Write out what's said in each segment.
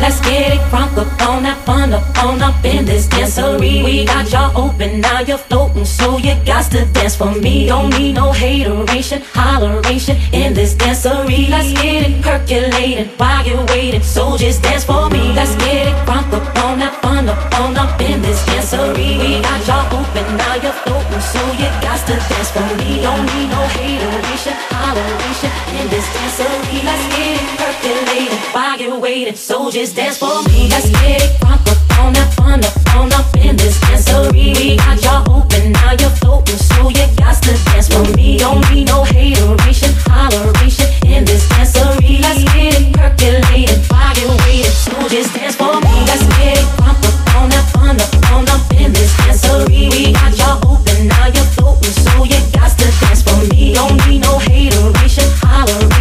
Let's get it on that fun up on up in this dancery. We got y'all open, now you're floating, so you got to dance for me. Don't need no hateration, holleration in this dancery. Let's get it percolating while you're waiting, so just dance for me. Let's get it on that fun up on up in this dancery. We got y'all open, now you're floating, so you got to dance for me. Don't need no hateration, holleration in this dancery. Let's get it percolating while you're so just dance for me. Let's get it crunk up on that fun up on up in this dancery. We got y'all open, now you're floating, so you got to dance for me. Don't need no hateration, holleration in this dancery. Let's get it you're waiting, so just dance for me. Let's get it crunk up on that fun up on up in this dancery. We got y'all open, now you're floating, so you got to dance for me. Don't need no hateration, holleration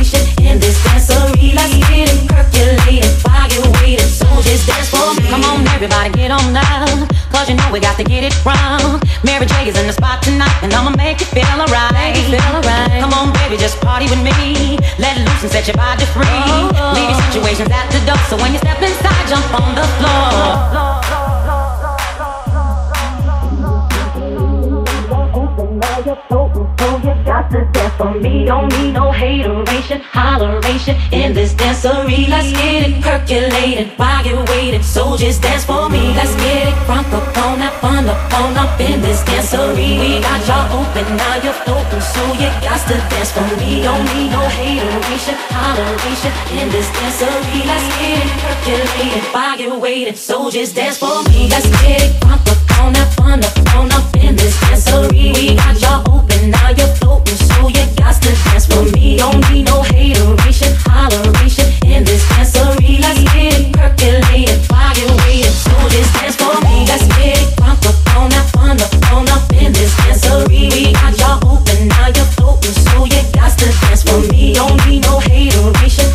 just dance for me. Come on, everybody, get on now. Cause you know we got to get it wrong. Mary J is in the spot tonight, and I'ma make you feel alright. Feel alright. Come on, baby, just party with me. Let loose and set your body free. Oh, oh, oh. Leave your situations at the door, so when you step inside, jump on the floor. So to dance for me. Don't need no hateration, holleration in this dancery. Let's get it percolating while you're waiting. So just dance for me. Let's get it crunk up on that fun up on up in this dancery. We got y'all open, now you're open, So you got to dance for me. Don't need no hateration, holleration in this dancery. Let's get it while you're waiting. So just dance for me. Let's get it crunk up on that fun up on up in this dancery. We got y'all open, now you're floating, so you got to dance for me. Don't need no hateration, holleration in this dancery. Let's get it percolating while you're waiting, so just dance for me. Let's get dancery. We got y'all open, now you're floating, so you got to dance for me. Don't need no hateration,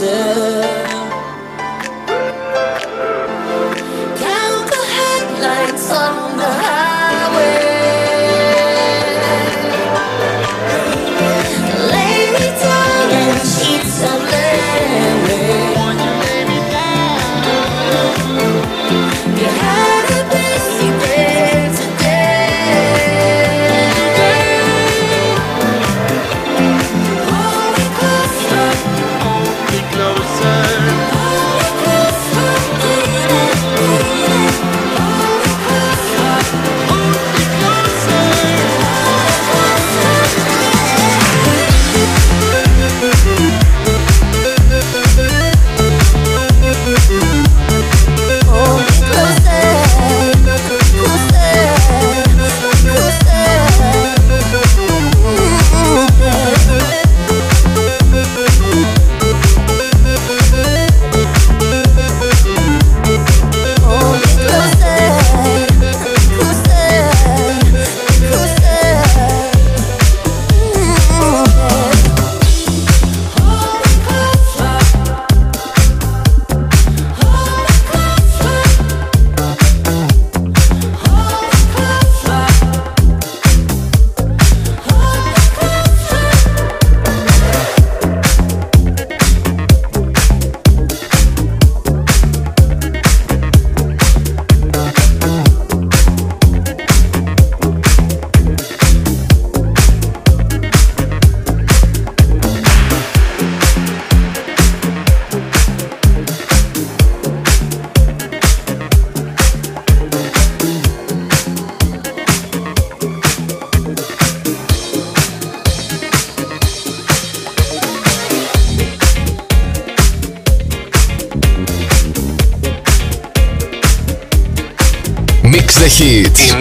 myself.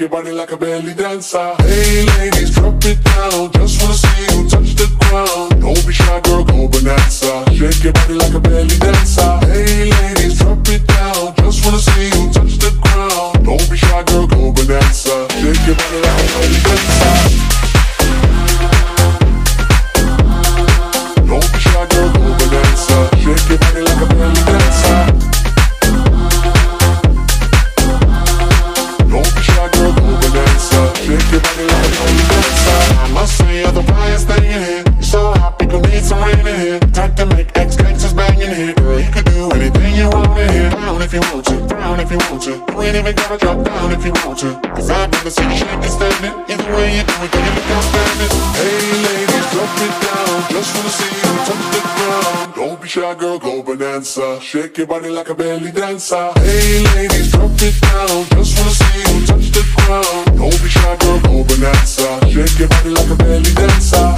your body like a belly See you. Either way you do it, you look. Hey ladies, drop it down. Just wanna see you touch the ground. Don't be shy, girl, go bonanza. Shake your body like a belly dancer. Hey ladies, drop it down. Just wanna see you touch the ground. Don't be shy, girl, go bonanza. Shake your body like a belly dancer.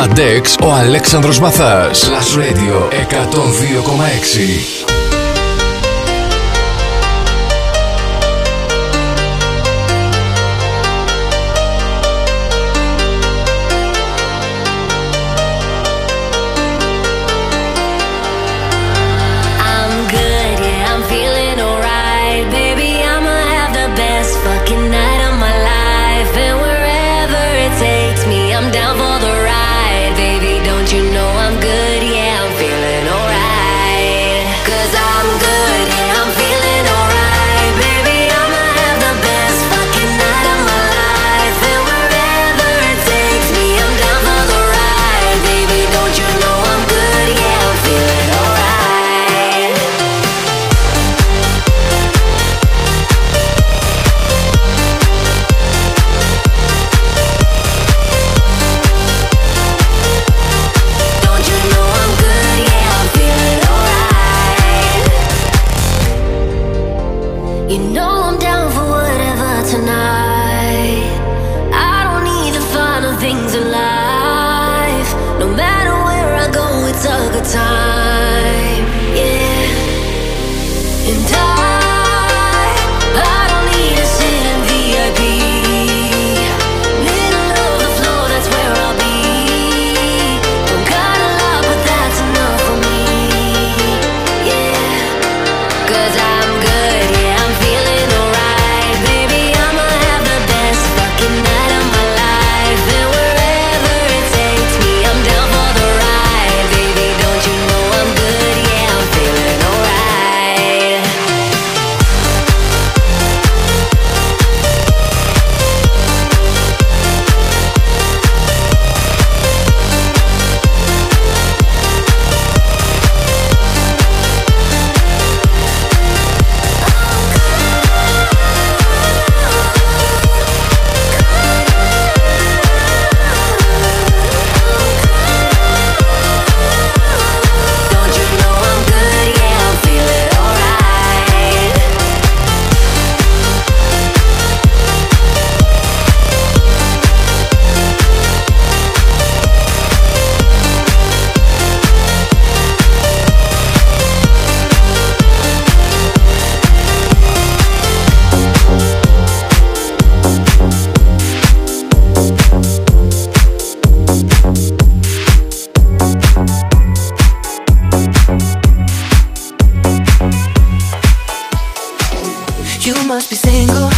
Στα Dex ο Αλέξανδρος Μαθάς. Last Radio 102,6.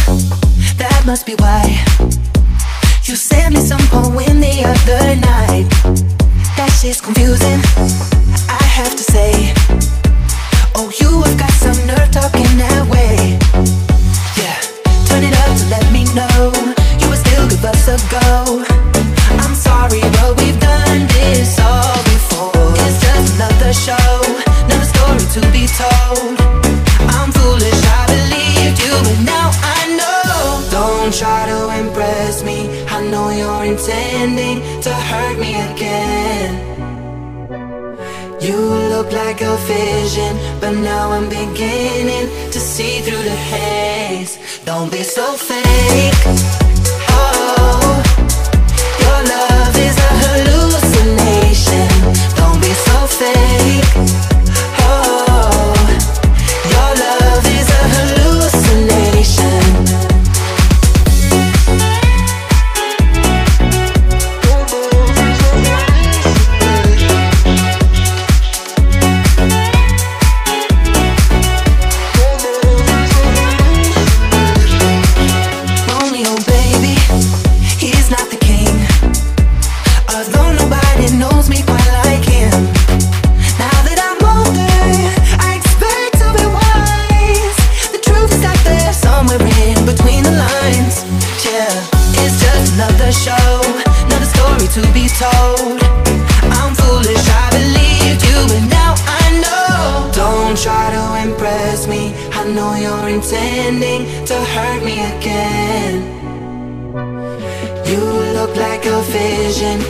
That must be why You sent me some poem the other night. That shit's confusing I have to say. Oh, you have got some nerve talking that way. Yeah, turn it up to let me know You would still good, but a go. I'm sorry, but we've done this all before. It's just another show Another story to be told. try to impress me. I know you're intending to hurt me again. You look like a vision, but now I'm beginning to see through the haze. Don't be so fake. Oh.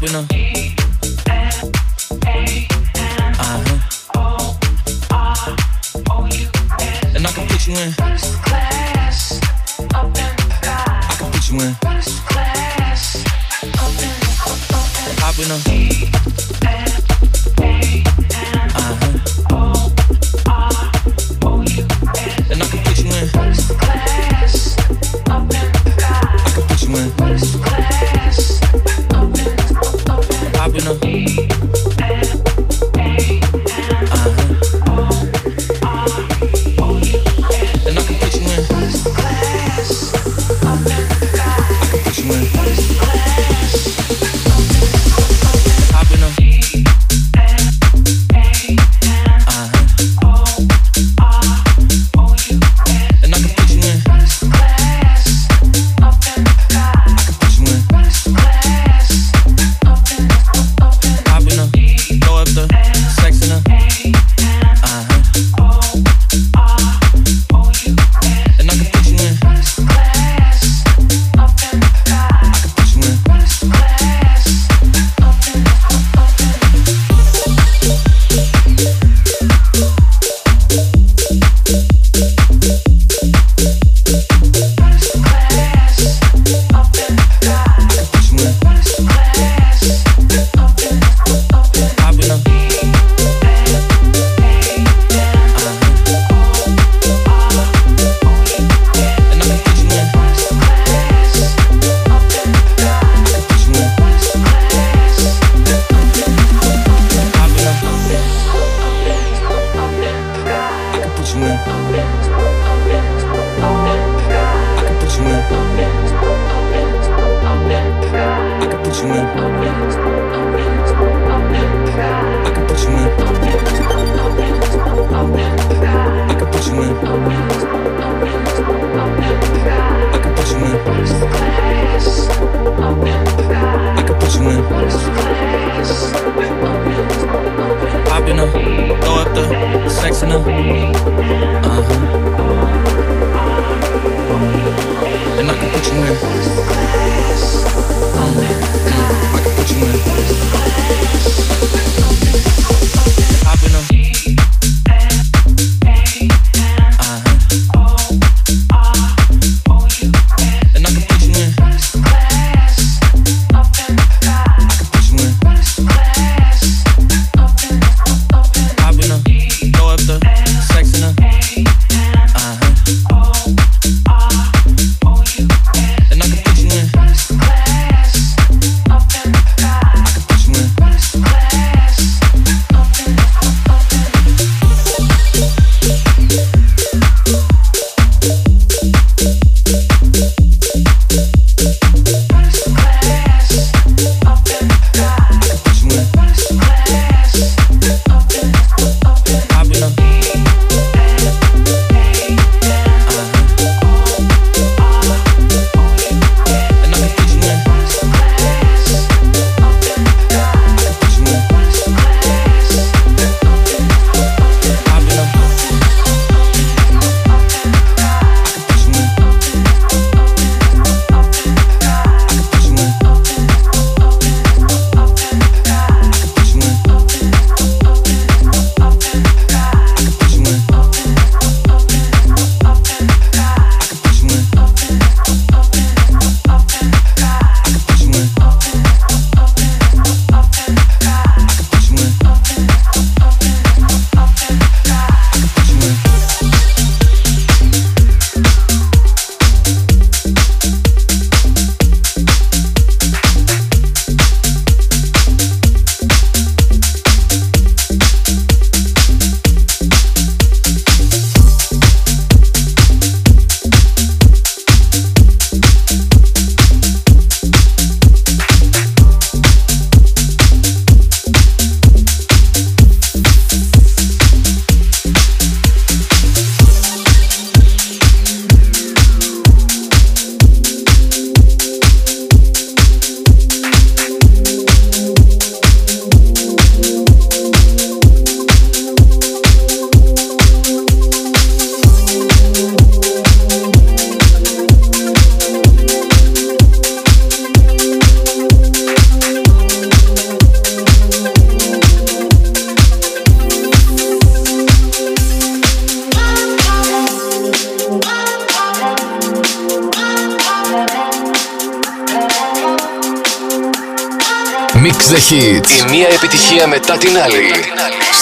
up with her. Uh-huh. And I can put you in. First class, up in I can put you in. In, up, you in. I can put you in. I can put you in. I can put you in. I can put you in. I can put you in. I can put you in. Popping up, throw up the sex in up. Only.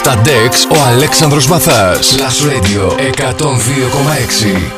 Στα ο Αλέξανδρος Μαθάς. Plus Radio 102,6.